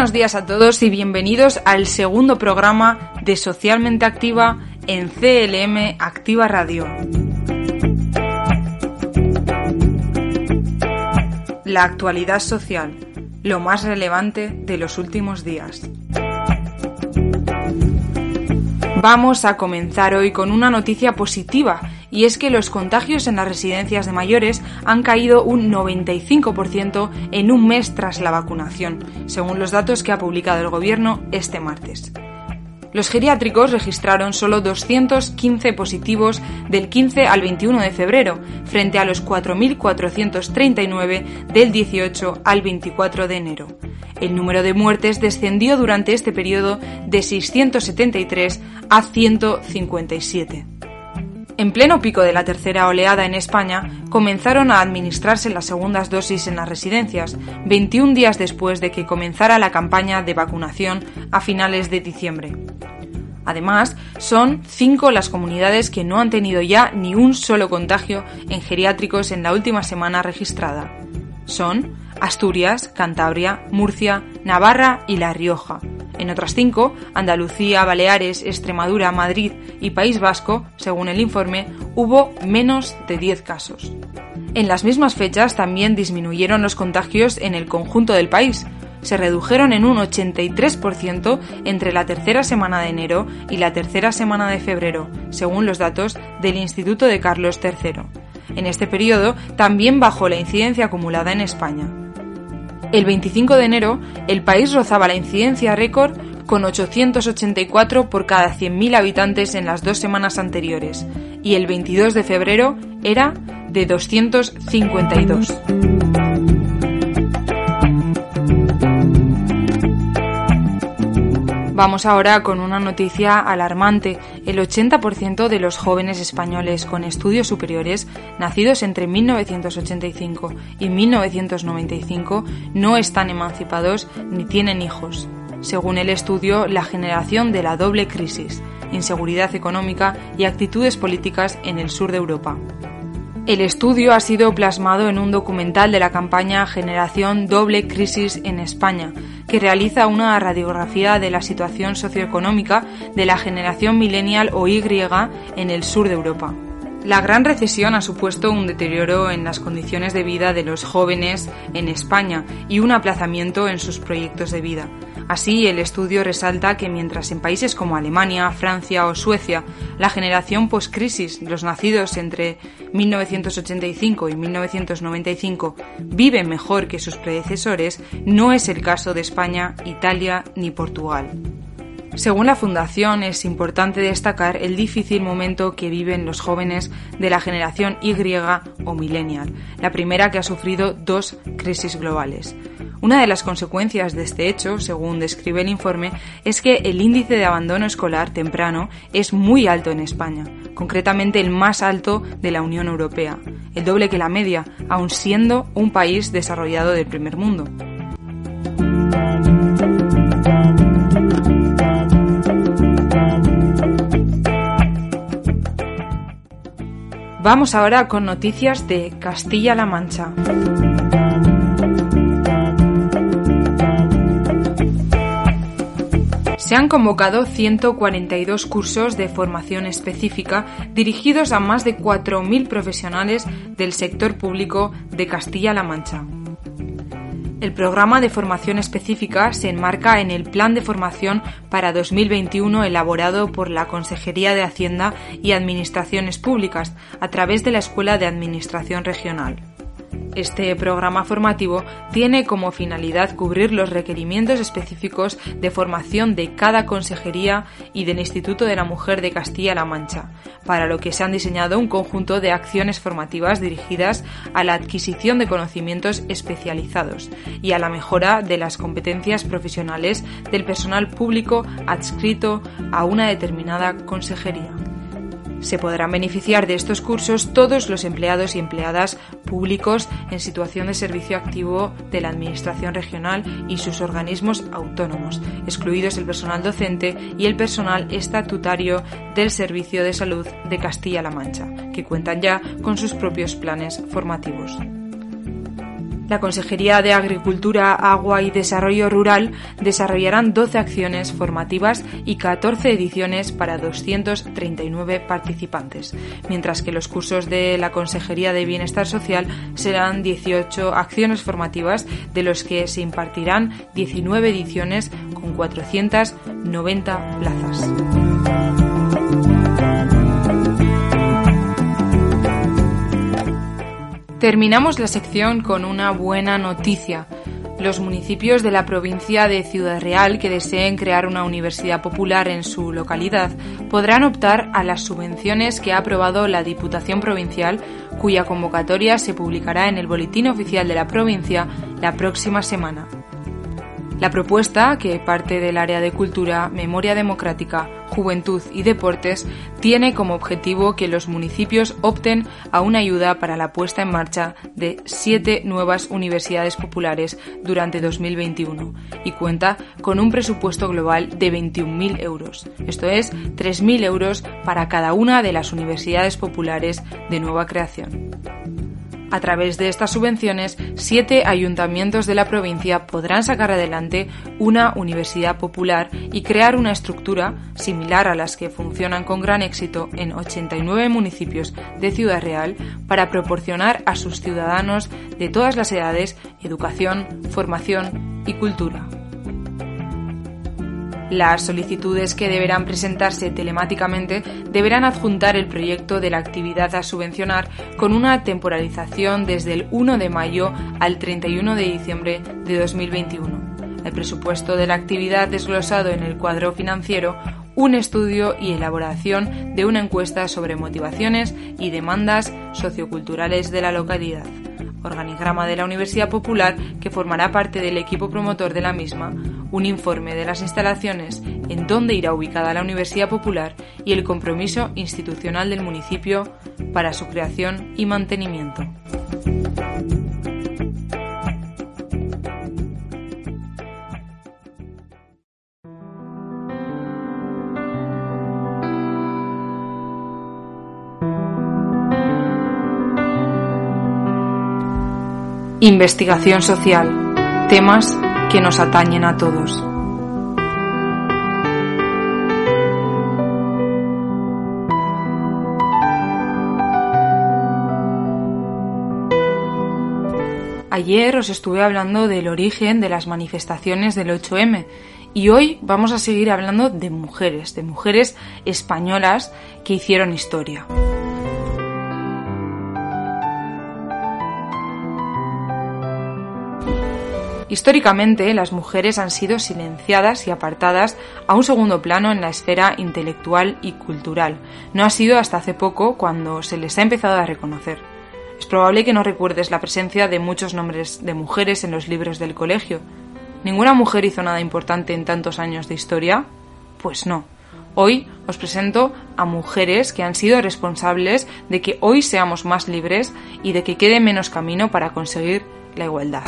buenos días a todos y bienvenidos al segundo programa de Socialmente Activa en CLM Activa Radio. La actualidad social, lo más relevante de los últimos días. Vamos a comenzar hoy con una noticia positiva y es que los contagios en las residencias de mayores han caído un 95% en un mes tras la vacunación, según los datos que ha publicado el Gobierno este martes. Los geriátricos registraron solo 215 positivos del 15 al 21 de febrero, frente a los 4.439 del 18 al 24 de enero. El número de muertes descendió durante este periodo de 673 a 157. En pleno pico de la tercera oleada en España, comenzaron a administrarse las segundas dosis en las residencias, 21 días después de que comenzara la campaña de vacunación a finales de diciembre. Además, son cinco las comunidades que no han tenido ya ni un solo contagio en geriátricos en la última semana registrada. Son Asturias, Cantabria, Murcia, Navarra y La Rioja, en otras cinco, Andalucía, Baleares, Extremadura, Madrid y País Vasco, según el informe, hubo menos de 10 casos. En las mismas fechas también disminuyeron los contagios en el conjunto del país. Se redujeron en un 83% entre la tercera semana de enero y la tercera semana de febrero, según los datos del Instituto de Carlos III. En este periodo también bajó la incidencia acumulada en España. El 25 de enero, el país rozaba la incidencia récord con 884 por cada 100.000 habitantes en las dos semanas anteriores, y el 22 de febrero era de 252. Vamos ahora con una noticia alarmante. El 80% de los jóvenes españoles con estudios superiores nacidos entre 1985 y 1995 no están emancipados ni tienen hijos. Según el estudio, la generación de la doble crisis, inseguridad económica y actitudes políticas en el sur de Europa. El estudio ha sido plasmado en un documental de la campaña Generación Doble Crisis en España, que realiza una radiografía de la situación socioeconómica de la generación millennial o Y en el sur de Europa. La gran recesión ha supuesto un deterioro en las condiciones de vida de los jóvenes en España y un aplazamiento en sus proyectos de vida. Así, el estudio resalta que mientras en países como Alemania, Francia o Suecia, la generación post-crisis, los nacidos entre 1985 y 1995, viven mejor que sus predecesores, no es el caso de España, Italia ni Portugal. Según la Fundación, es importante destacar el difícil momento que viven los jóvenes de la generación Y o millennial, la primera que ha sufrido dos crisis globales. Una de las consecuencias de este hecho, según describe el informe, es que el índice de abandono escolar temprano es muy alto en España, concretamente el más alto de la Unión Europea, el doble que la media, aun siendo un país desarrollado del primer mundo. Vamos ahora con noticias de Castilla-La Mancha. Se han convocado 142 cursos de formación específica dirigidos a más de 4.000 profesionales del sector público de Castilla-La Mancha. El programa de formación específica se enmarca en el Plan de Formación para 2021 elaborado por la Consejería de Hacienda y Administraciones Públicas a través de la Escuela de Administración Regional. Este programa formativo tiene como finalidad cubrir los requerimientos específicos de formación de cada consejería y del Instituto de la Mujer de Castilla-La Mancha, para lo que se han diseñado un conjunto de acciones formativas dirigidas a la adquisición de conocimientos especializados y a la mejora de las competencias profesionales del personal público adscrito a una determinada consejería. Se podrán beneficiar de estos cursos todos los empleados y empleadas públicos en situación de servicio activo de la Administración regional y sus organismos autónomos, excluidos el personal docente y el personal estatutario del Servicio de Salud de Castilla-La Mancha, que cuentan ya con sus propios planes formativos. La Consejería de Agricultura, Agua y Desarrollo Rural desarrollarán 12 acciones formativas y 14 ediciones para 239 participantes, mientras que los cursos de la Consejería de Bienestar Social serán 18 acciones formativas, de los que se impartirán 19 ediciones con 490 plazas. Terminamos la sección con una buena noticia. Los municipios de la provincia de Ciudad Real que deseen crear una universidad popular en su localidad podrán optar a las subvenciones que ha aprobado la Diputación Provincial, cuya convocatoria se publicará en el Boletín Oficial de la provincia la próxima semana. La propuesta, que parte del área de cultura, memoria democrática, juventud y deportes, tiene como objetivo que los municipios opten a una ayuda para la puesta en marcha de siete nuevas universidades populares durante 2021 y cuenta con un presupuesto global de 21.000 euros, esto es, 3.000 euros para cada una de las universidades populares de nueva creación. A través de estas subvenciones, siete ayuntamientos de la provincia podrán sacar adelante una universidad popular y crear una estructura similar a las que funcionan con gran éxito en 89 municipios de Ciudad Real para proporcionar a sus ciudadanos de todas las edades educación, formación y cultura. Las solicitudes que deberán presentarse telemáticamente deberán adjuntar el proyecto de la actividad a subvencionar con una temporalización desde el 1 de mayo al 31 de diciembre de 2021. El presupuesto de la actividad desglosado en el cuadro financiero, un estudio y elaboración de una encuesta sobre motivaciones y demandas socioculturales de la localidad organigrama de la Universidad Popular que formará parte del equipo promotor de la misma, un informe de las instalaciones, en dónde irá ubicada la Universidad Popular y el compromiso institucional del municipio para su creación y mantenimiento. Investigación social. Temas que nos atañen a todos. Ayer os estuve hablando del origen de las manifestaciones del 8M y hoy vamos a seguir hablando de mujeres, de mujeres españolas que hicieron historia. Históricamente, las mujeres han sido silenciadas y apartadas a un segundo plano en la esfera intelectual y cultural. No ha sido hasta hace poco cuando se les ha empezado a reconocer. Es probable que no recuerdes la presencia de muchos nombres de mujeres en los libros del colegio. ¿Ninguna mujer hizo nada importante en tantos años de historia? Pues no. Hoy os presento a mujeres que han sido responsables de que hoy seamos más libres y de que quede menos camino para conseguir la igualdad.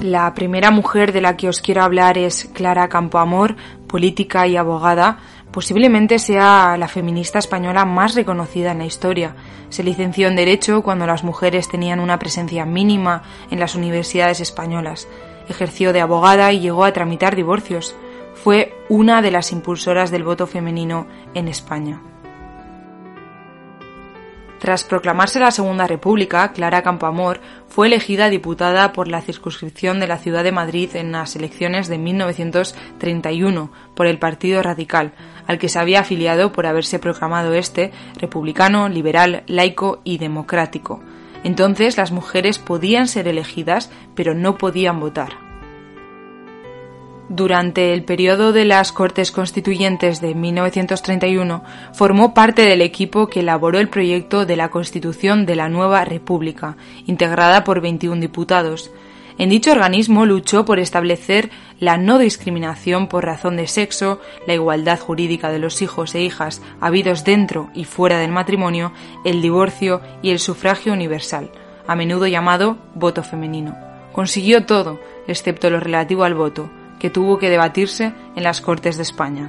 La primera mujer de la que os quiero hablar es Clara Campoamor, política y abogada. Posiblemente sea la feminista española más reconocida en la historia. Se licenció en Derecho cuando las mujeres tenían una presencia mínima en las universidades españolas. Ejerció de abogada y llegó a tramitar divorcios. Fue una de las impulsoras del voto femenino en España. Tras proclamarse la Segunda República, Clara Campoamor fue elegida diputada por la circunscripción de la ciudad de Madrid en las elecciones de 1931 por el Partido Radical, al que se había afiliado por haberse proclamado este republicano, liberal, laico y democrático. Entonces las mujeres podían ser elegidas, pero no podían votar. Durante el periodo de las Cortes Constituyentes de 1931, formó parte del equipo que elaboró el proyecto de la Constitución de la nueva República, integrada por 21 diputados. En dicho organismo luchó por establecer la no discriminación por razón de sexo, la igualdad jurídica de los hijos e hijas habidos dentro y fuera del matrimonio, el divorcio y el sufragio universal, a menudo llamado voto femenino. Consiguió todo, excepto lo relativo al voto, que tuvo que debatirse en las Cortes de España.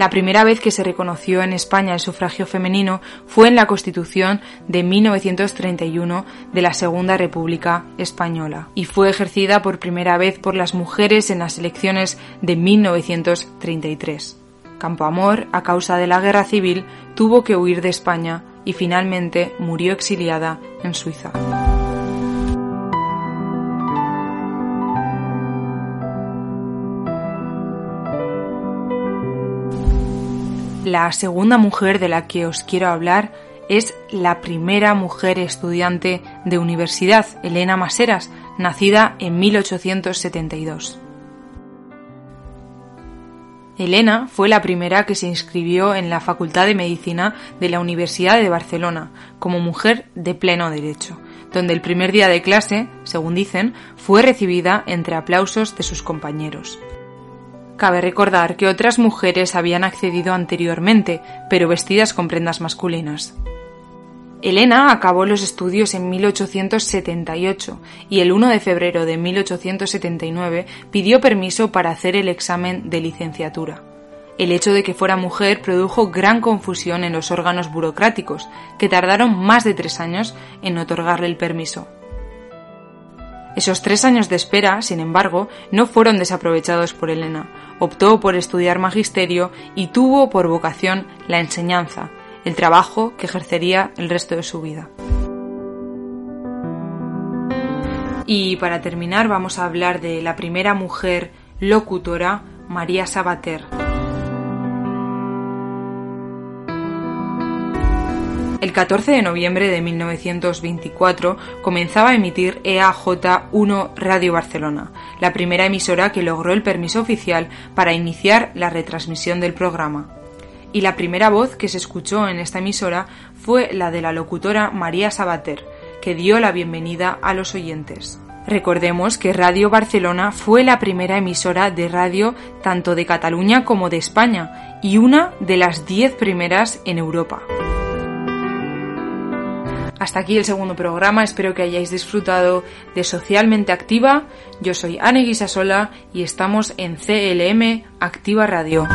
La primera vez que se reconoció en España el sufragio femenino fue en la Constitución de 1931 de la Segunda República Española y fue ejercida por primera vez por las mujeres en las elecciones de 1933. Campoamor, a causa de la guerra civil, tuvo que huir de España y finalmente murió exiliada en Suiza. La segunda mujer de la que os quiero hablar es la primera mujer estudiante de universidad, Elena Maseras, nacida en 1872. Elena fue la primera que se inscribió en la Facultad de Medicina de la Universidad de Barcelona como mujer de pleno derecho, donde el primer día de clase, según dicen, fue recibida entre aplausos de sus compañeros. Cabe recordar que otras mujeres habían accedido anteriormente, pero vestidas con prendas masculinas. Elena acabó los estudios en 1878 y el 1 de febrero de 1879 pidió permiso para hacer el examen de licenciatura. El hecho de que fuera mujer produjo gran confusión en los órganos burocráticos, que tardaron más de tres años en otorgarle el permiso. Esos tres años de espera, sin embargo, no fueron desaprovechados por Elena. Optó por estudiar magisterio y tuvo por vocación la enseñanza, el trabajo que ejercería el resto de su vida. Y para terminar vamos a hablar de la primera mujer locutora, María Sabater. El 14 de noviembre de 1924 comenzaba a emitir EAJ1 Radio Barcelona, la primera emisora que logró el permiso oficial para iniciar la retransmisión del programa. Y la primera voz que se escuchó en esta emisora fue la de la locutora María Sabater, que dio la bienvenida a los oyentes. Recordemos que Radio Barcelona fue la primera emisora de radio tanto de Cataluña como de España y una de las diez primeras en Europa. Hasta aquí el segundo programa, espero que hayáis disfrutado de Socialmente Activa. Yo soy Anne Guisasola y estamos en CLM Activa Radio.